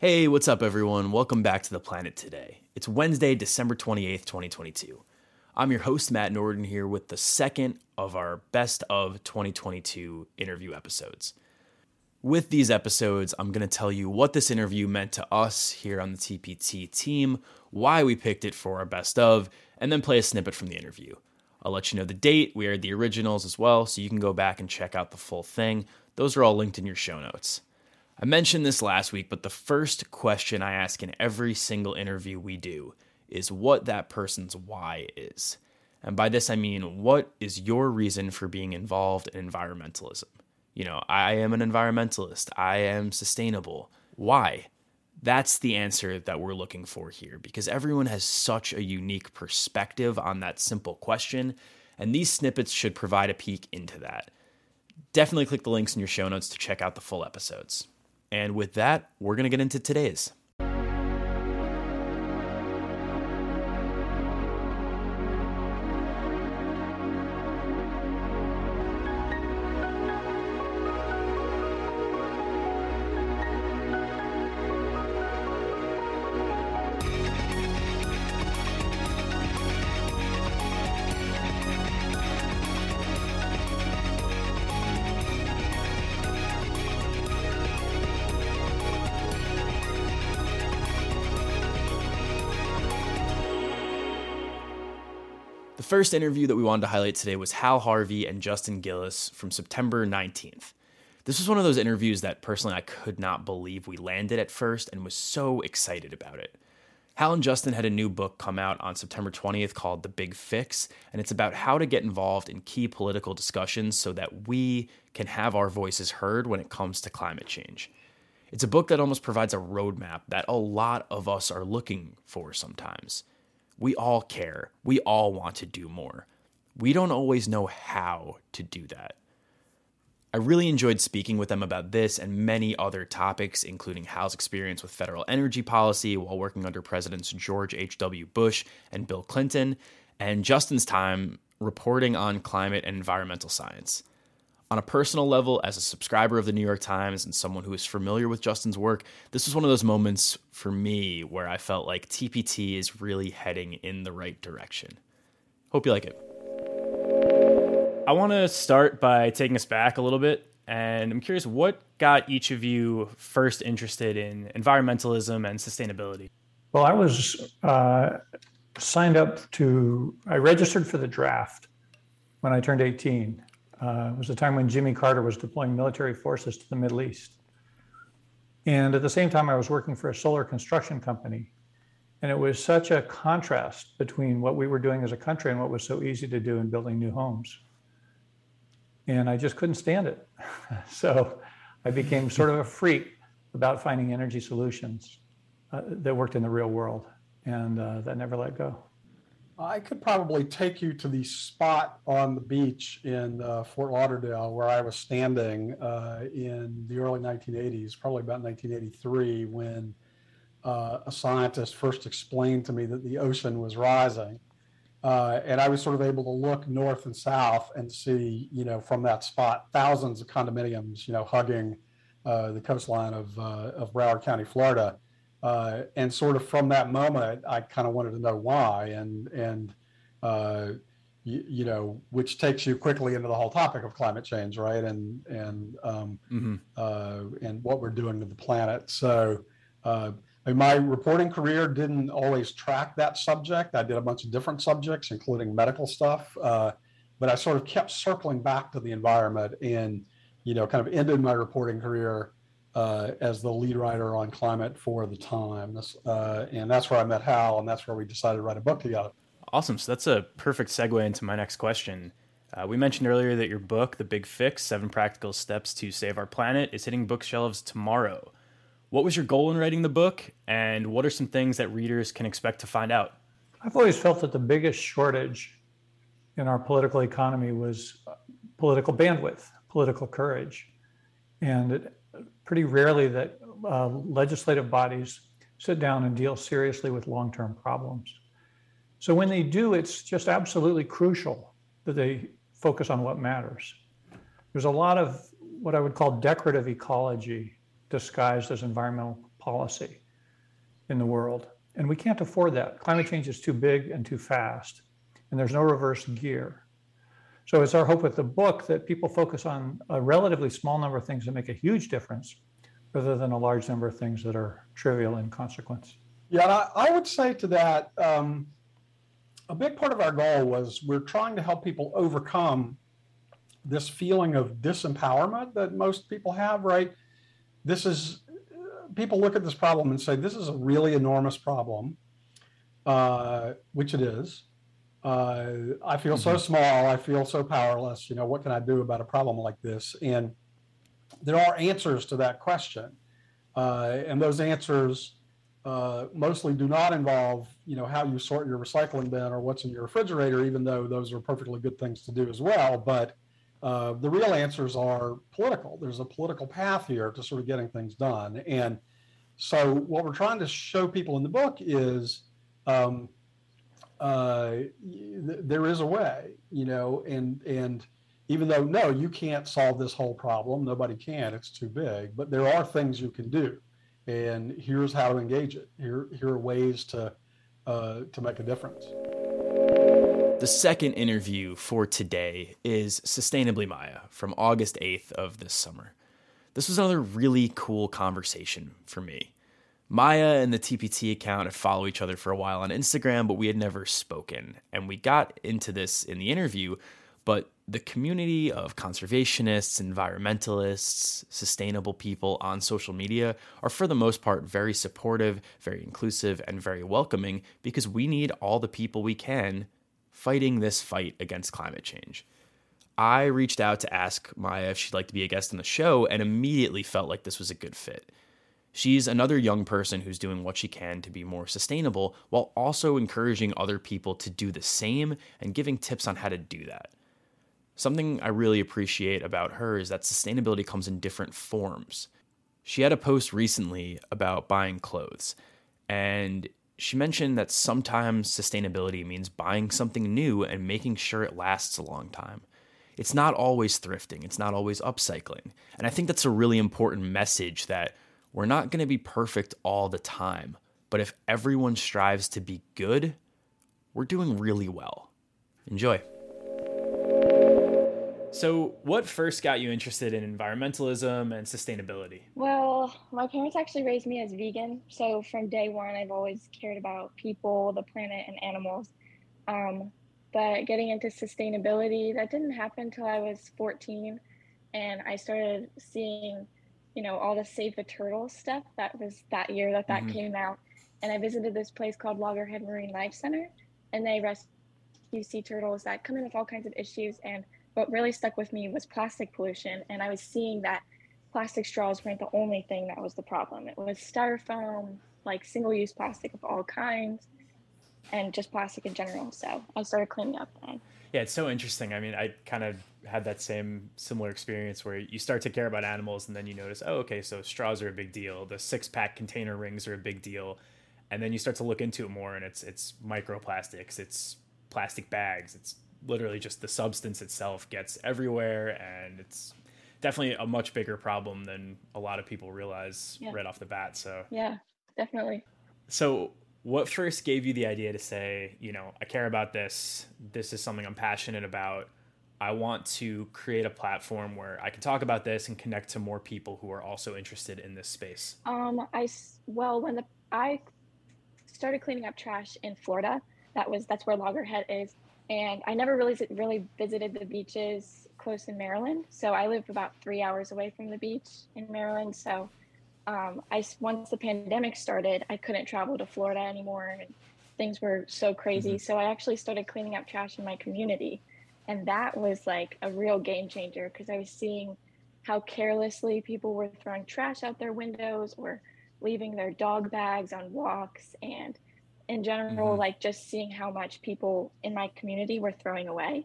Hey, what's up, everyone? Welcome back to the planet today. It's Wednesday, December 28th, 2022. I'm your host, Matt Norden, here with the second of our best of 2022 interview episodes. With these episodes, I'm going to tell you what this interview meant to us here on the TPT team, why we picked it for our best of, and then play a snippet from the interview. I'll let you know the date. We aired the originals as well, so you can go back and check out the full thing. Those are all linked in your show notes. I mentioned this last week, but the first question I ask in every single interview we do is what that person's why is. And by this, I mean, what is your reason for being involved in environmentalism? You know, I am an environmentalist, I am sustainable. Why? That's the answer that we're looking for here because everyone has such a unique perspective on that simple question, and these snippets should provide a peek into that. Definitely click the links in your show notes to check out the full episodes. And with that, we're going to get into today's. First interview that we wanted to highlight today was Hal Harvey and Justin Gillis from September 19th. This was one of those interviews that personally I could not believe we landed at first and was so excited about it. Hal and Justin had a new book come out on September 20th called The Big Fix, and it's about how to get involved in key political discussions so that we can have our voices heard when it comes to climate change. It's a book that almost provides a roadmap that a lot of us are looking for sometimes. We all care. We all want to do more. We don't always know how to do that. I really enjoyed speaking with them about this and many other topics, including Hal's experience with federal energy policy while working under Presidents George H.W. Bush and Bill Clinton, and Justin's time reporting on climate and environmental science. On a personal level, as a subscriber of the New York Times and someone who is familiar with Justin's work, this was one of those moments for me where I felt like TPT is really heading in the right direction. Hope you like it. I want to start by taking us back a little bit, and I'm curious what got each of you first interested in environmentalism and sustainability? Well, I was uh, signed up to, I registered for the draft when I turned 18 uh, it was a time when Jimmy Carter was deploying military forces to the Middle East. And at the same time, I was working for a solar construction company. And it was such a contrast between what we were doing as a country and what was so easy to do in building new homes. And I just couldn't stand it. so I became sort of a freak about finding energy solutions uh, that worked in the real world. And uh, that never let go. I could probably take you to the spot on the beach in uh, Fort Lauderdale where I was standing uh, in the early 1980s, probably about 1983, when uh, a scientist first explained to me that the ocean was rising. Uh, and I was sort of able to look north and south and see, you know, from that spot, thousands of condominiums, you know, hugging uh, the coastline of, uh, of Broward County, Florida uh, and sort of from that moment, I kind of wanted to know why, and and uh, you, you, know, which takes you quickly into the whole topic of climate change, right? And and um, mm-hmm. uh, and what we're doing to the planet. So. Uh, my reporting career didn't always track that subject. I did a bunch of different subjects, including medical stuff, uh, but I sort of kept circling back to the environment, and you know, kind of ended my reporting career uh, as the lead writer on climate for the Times. Uh, and that's where I met Hal, and that's where we decided to write a book together. Awesome. So that's a perfect segue into my next question. Uh, we mentioned earlier that your book, The Big Fix Seven Practical Steps to Save Our Planet, is hitting bookshelves tomorrow. What was your goal in writing the book, and what are some things that readers can expect to find out? I've always felt that the biggest shortage in our political economy was political bandwidth, political courage. And it, pretty rarely that uh, legislative bodies sit down and deal seriously with long term problems. So when they do, it's just absolutely crucial that they focus on what matters. There's a lot of what I would call decorative ecology disguised as environmental policy in the world. And we can't afford that. Climate change is too big and too fast, and there's no reverse gear. So it's our hope with the book that people focus on a relatively small number of things that make a huge difference rather than a large number of things that are trivial in consequence. Yeah, I, would say to that, um, a big part of our goal was we're trying to help people overcome this feeling of disempowerment that most people have, right? This is, people look at this problem and say, this is a really enormous problem, uh, which it is. Uh, I feel mm-hmm. so small. I feel so powerless. You know, what can I do about a problem like this? And there are answers to that question. Uh, and those answers uh, mostly do not involve, you know, how you sort your recycling bin or what's in your refrigerator, even though those are perfectly good things to do as well. But uh, the real answers are political. There's a political path here to sort of getting things done. And so what we're trying to show people in the book is um, uh, there is a way, you know, and and even though no, you can't solve this whole problem. Nobody can. It's too big. But there are things you can do, and here's how to engage it. Here here are ways to uh, to make a difference. The second interview for today is Sustainably Maija from August 8th of this summer. This was another really cool conversation for me. Maija and the TPT account had followed each other for a while on Instagram, but we had never spoken. And we got into this in the interview, but the community of conservationists, environmentalists, sustainable people on social media are for the most part very supportive, very inclusive, and very welcoming because we need all the people we can fighting this fight against climate change. I reached out to ask Maija if she'd like to be a guest on the show and immediately felt like this was a good fit. She's another young person who's doing what she can to be more sustainable while also encouraging other people to do the same and giving tips on how to do that. Something I really appreciate about her is that sustainability comes in different forms. She had a post recently about buying clothes, and she mentioned that sometimes sustainability means buying something new and making sure it lasts a long time. It's not always thrifting, it's not always upcycling. And I think that's a really important message that we're not going to be perfect all the time, but if everyone strives to be good, we're doing really well. Enjoy. So, what first got you interested in environmentalism and sustainability? Well, my parents actually raised me as vegan. So, from day one, I've always cared about people, the planet, and animals. Um, but getting into sustainability, that didn't happen until I was 14. And I started seeing you know all the save the turtles stuff that was that year that that mm-hmm. came out. And i visited this place called loggerhead marine life center and they rescue sea turtles that come in with all kinds of issues. And what really stuck with me was plastic pollution and i was seeing that plastic straws weren't the only thing that was the problem. It was styrofoam like single use plastic of all kinds and just plastic in general. So i started cleaning up then. Yeah it's so interesting. I mean i kind of had that same similar experience where you start to care about animals and then you notice, oh, okay, so straws are a big deal. The six pack container rings are a big deal. And then you start to look into it more and it's it's microplastics, it's plastic bags, it's literally just the substance itself gets everywhere and it's definitely a much bigger problem than a lot of people realize yeah. right off the bat. So Yeah, definitely. So what first gave you the idea to say, you know, I care about this, this is something I'm passionate about I want to create a platform where I can talk about this and connect to more people who are also interested in this space? Um, I well, when the I started cleaning up trash in Florida, that was that's where Loggerhead is, and I never really really visited the beaches close in Maryland. So I live about three hours away from the beach in Maryland. So um, I once the pandemic started, I couldn't travel to Florida anymore, and things were so crazy. Mm-hmm. So I actually started cleaning up trash in my community and that was like a real game changer because I was seeing how carelessly people were throwing trash out their windows or leaving their dog bags on walks and in general mm-hmm. like just seeing how much people in my community were throwing away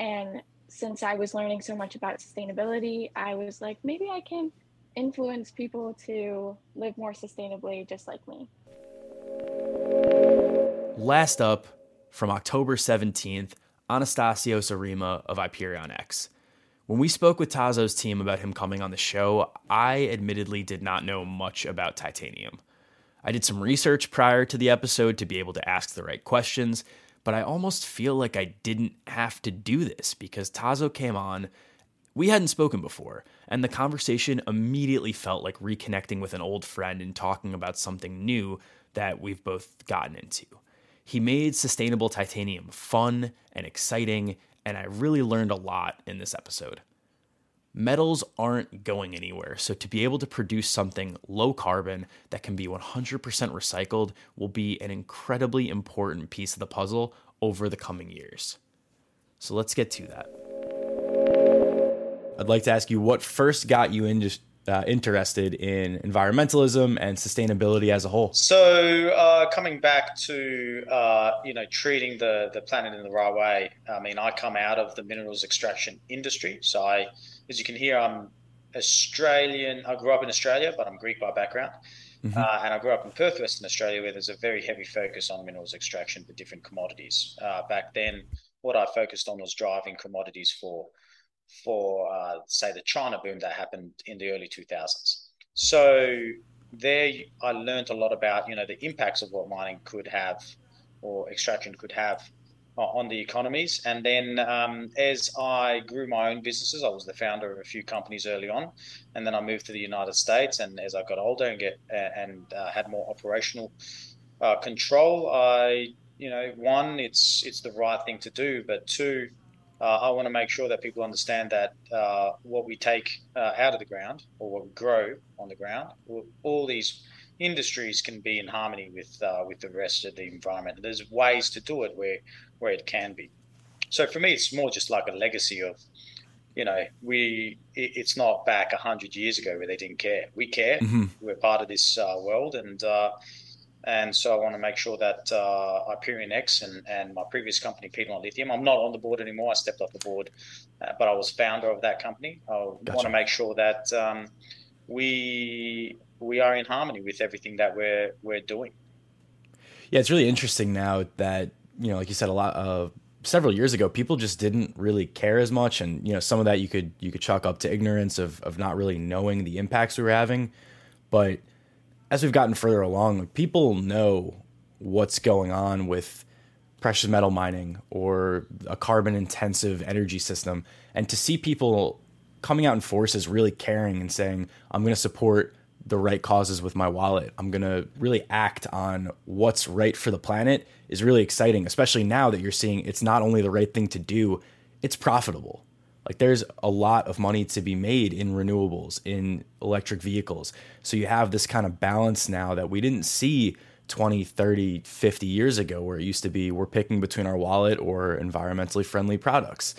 and since i was learning so much about sustainability i was like maybe i can influence people to live more sustainably just like me last up from october 17th Anastasios Arima of Iperion X. When we spoke with Taso's team about him coming on the show, I admittedly did not know much about titanium. I did some research prior to the episode to be able to ask the right questions, but I almost feel like I didn't have to do this because Tazo came on. We hadn't spoken before, and the conversation immediately felt like reconnecting with an old friend and talking about something new that we've both gotten into. He made sustainable titanium fun and exciting, and I really learned a lot in this episode. Metals aren't going anywhere, so to be able to produce something low carbon that can be 100% recycled will be an incredibly important piece of the puzzle over the coming years. So let's get to that. I'd like to ask you what first got you into uh, interested in environmentalism and sustainability as a whole? So, uh, coming back to uh, you know treating the the planet in the right way. I mean, I come out of the minerals extraction industry, so I, as you can hear, I'm Australian. I grew up in Australia, but I'm Greek by background. Mm-hmm. Uh, and I grew up in Perth, Western Australia, where there's a very heavy focus on minerals extraction for different commodities. Uh, back then, what I focused on was driving commodities for for uh, say the China boom that happened in the early 2000s. So there, I learned a lot about you know the impacts of what mining could have or extraction could have on the economies. And then um, as I grew my own businesses, I was the founder of a few companies early on, and then I moved to the United States. And as I got older and get and uh, had more operational uh, control, I you know one it's it's the right thing to do, but two uh, I want to make sure that people understand that uh, what we take uh, out of the ground or what we grow on the ground, all these industries can be in harmony with uh, with the rest of the environment. There's ways to do it where where it can be. So for me, it's more just like a legacy of, you know, we. It's not back a hundred years ago where they didn't care. We care. Mm-hmm. We're part of this uh, world, and uh, and so I want to make sure that uh, Iperion X and, and my previous company, Piedmont Lithium, I'm not on the board anymore. I stepped off the board, uh, but I was founder of that company. I gotcha. want to make sure that um, we we are in harmony with everything that we're we're doing. Yeah, it's really interesting now that you know, like you said, a lot of several years ago, people just didn't really care as much, and you know, some of that you could you could chalk up to ignorance of of not really knowing the impacts we were having, but as we've gotten further along, people know what's going on with precious metal mining or a carbon intensive energy system. And to see people coming out in forces really caring and saying, I'm going to support the right causes with my wallet, I'm going to really act on what's right for the planet is really exciting, especially now that you're seeing it's not only the right thing to do, it's profitable. Like there's a lot of money to be made in renewables, in electric vehicles. So you have this kind of balance now that we didn't see 20, 30, 50 years ago, where it used to be we're picking between our wallet or environmentally friendly products.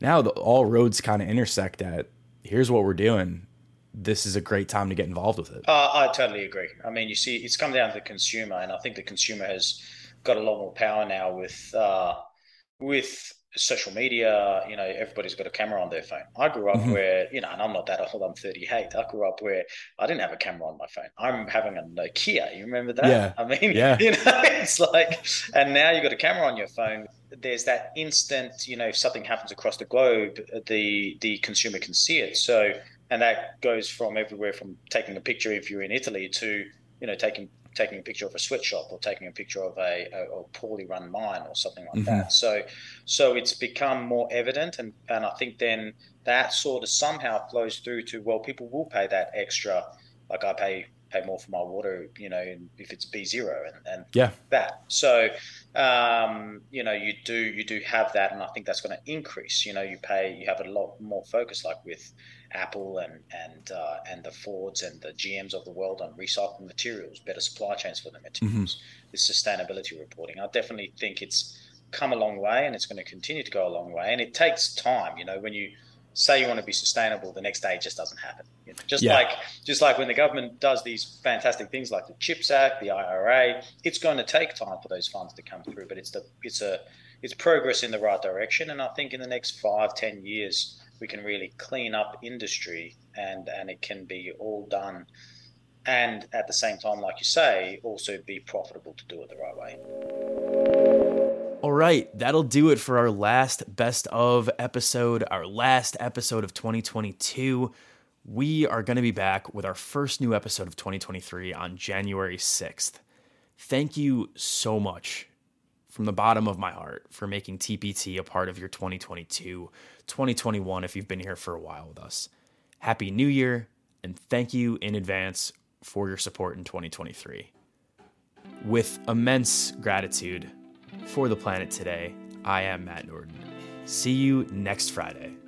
Now the, all roads kind of intersect at here's what we're doing. This is a great time to get involved with it. Uh, I totally agree. I mean, you see, it's come down to the consumer, and I think the consumer has got a lot more power now with uh, with social media, you know, everybody's got a camera on their phone. I grew up mm-hmm. where, you know, and I'm not that old, I'm 38. I grew up where I didn't have a camera on my phone. I'm having a Nokia. You remember that? Yeah. I mean, yeah. you know, it's like, and now you've got a camera on your phone. There's that instant, you know, if something happens across the globe, the the consumer can see it. So, and that goes from everywhere from taking a picture if you're in Italy to, you know, taking taking a picture of a sweatshop or taking a picture of a, a, a poorly run mine or something like mm-hmm. that. So, so it's become more evident, and, and I think then that sort of somehow flows through to well, people will pay that extra. Like I pay pay more for my water, you know, if it's B zero and, and yeah, that. So, um, you know, you do you do have that, and I think that's going to increase. You know, you pay you have a lot more focus, like with Apple and and uh, and the Fords and the GMs of the world on recycling materials, better supply chains for the materials, mm-hmm. this sustainability reporting. I definitely think it's come a long way, and it's going to continue to go a long way. And it takes time. You know, when you say you want to be sustainable, the next day it just doesn't happen. You know, just yeah. like just like when the government does these fantastic things like the Chips Act, the IRA, it's going to take time for those funds to come through. But it's the it's a it's progress in the right direction, and I think in the next five ten years we can really clean up industry and and it can be all done and at the same time like you say also be profitable to do it the right way all right, that'll do it for our last best of episode, our last episode of 2022. We are going to be back with our first new episode of 2023 on January 6th. Thank you so much from the bottom of my heart for making TPT a part of your 2022, 2021 if you've been here for a while with us. Happy New Year, and thank you in advance for your support in 2023. With immense gratitude for the planet today, I am Matt Norton. See you next Friday.